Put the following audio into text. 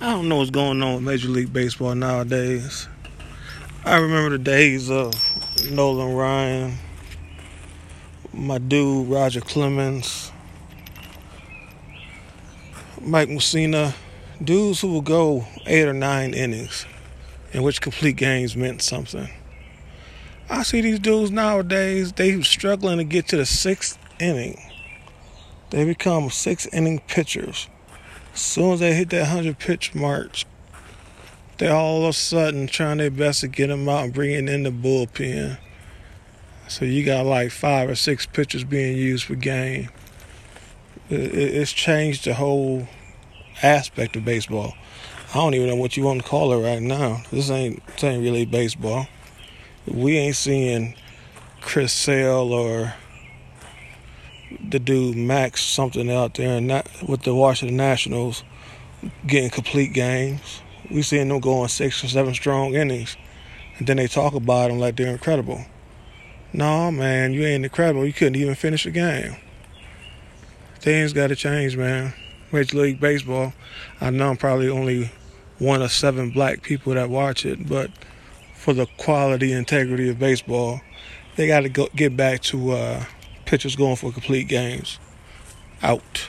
I don't know what's going on with Major League Baseball nowadays. I remember the days of Nolan Ryan, my dude Roger Clemens, Mike Mussina, dudes who would go eight or nine innings, in which complete games meant something. I see these dudes nowadays, they struggling to get to the sixth inning. They become six inning pitchers soon as they hit that 100 pitch mark, they're all of a sudden trying their best to get them out and bring it in the bullpen. So you got like five or six pitchers being used per game. It's changed the whole aspect of baseball. I don't even know what you want to call it right now. This ain't this ain't really baseball. We ain't seeing Chris Sale or the dude Max something out there and not with the Washington Nationals getting complete games. We seeing them going six or seven strong innings, and then they talk about them like they're incredible. No, man, you ain't incredible. You couldn't even finish a game. Things got to change, man. Major League Baseball. I know I'm probably only one of seven black people that watch it, but for the quality integrity of baseball, they got to go get back to. Uh, pitchers going for complete games. Out.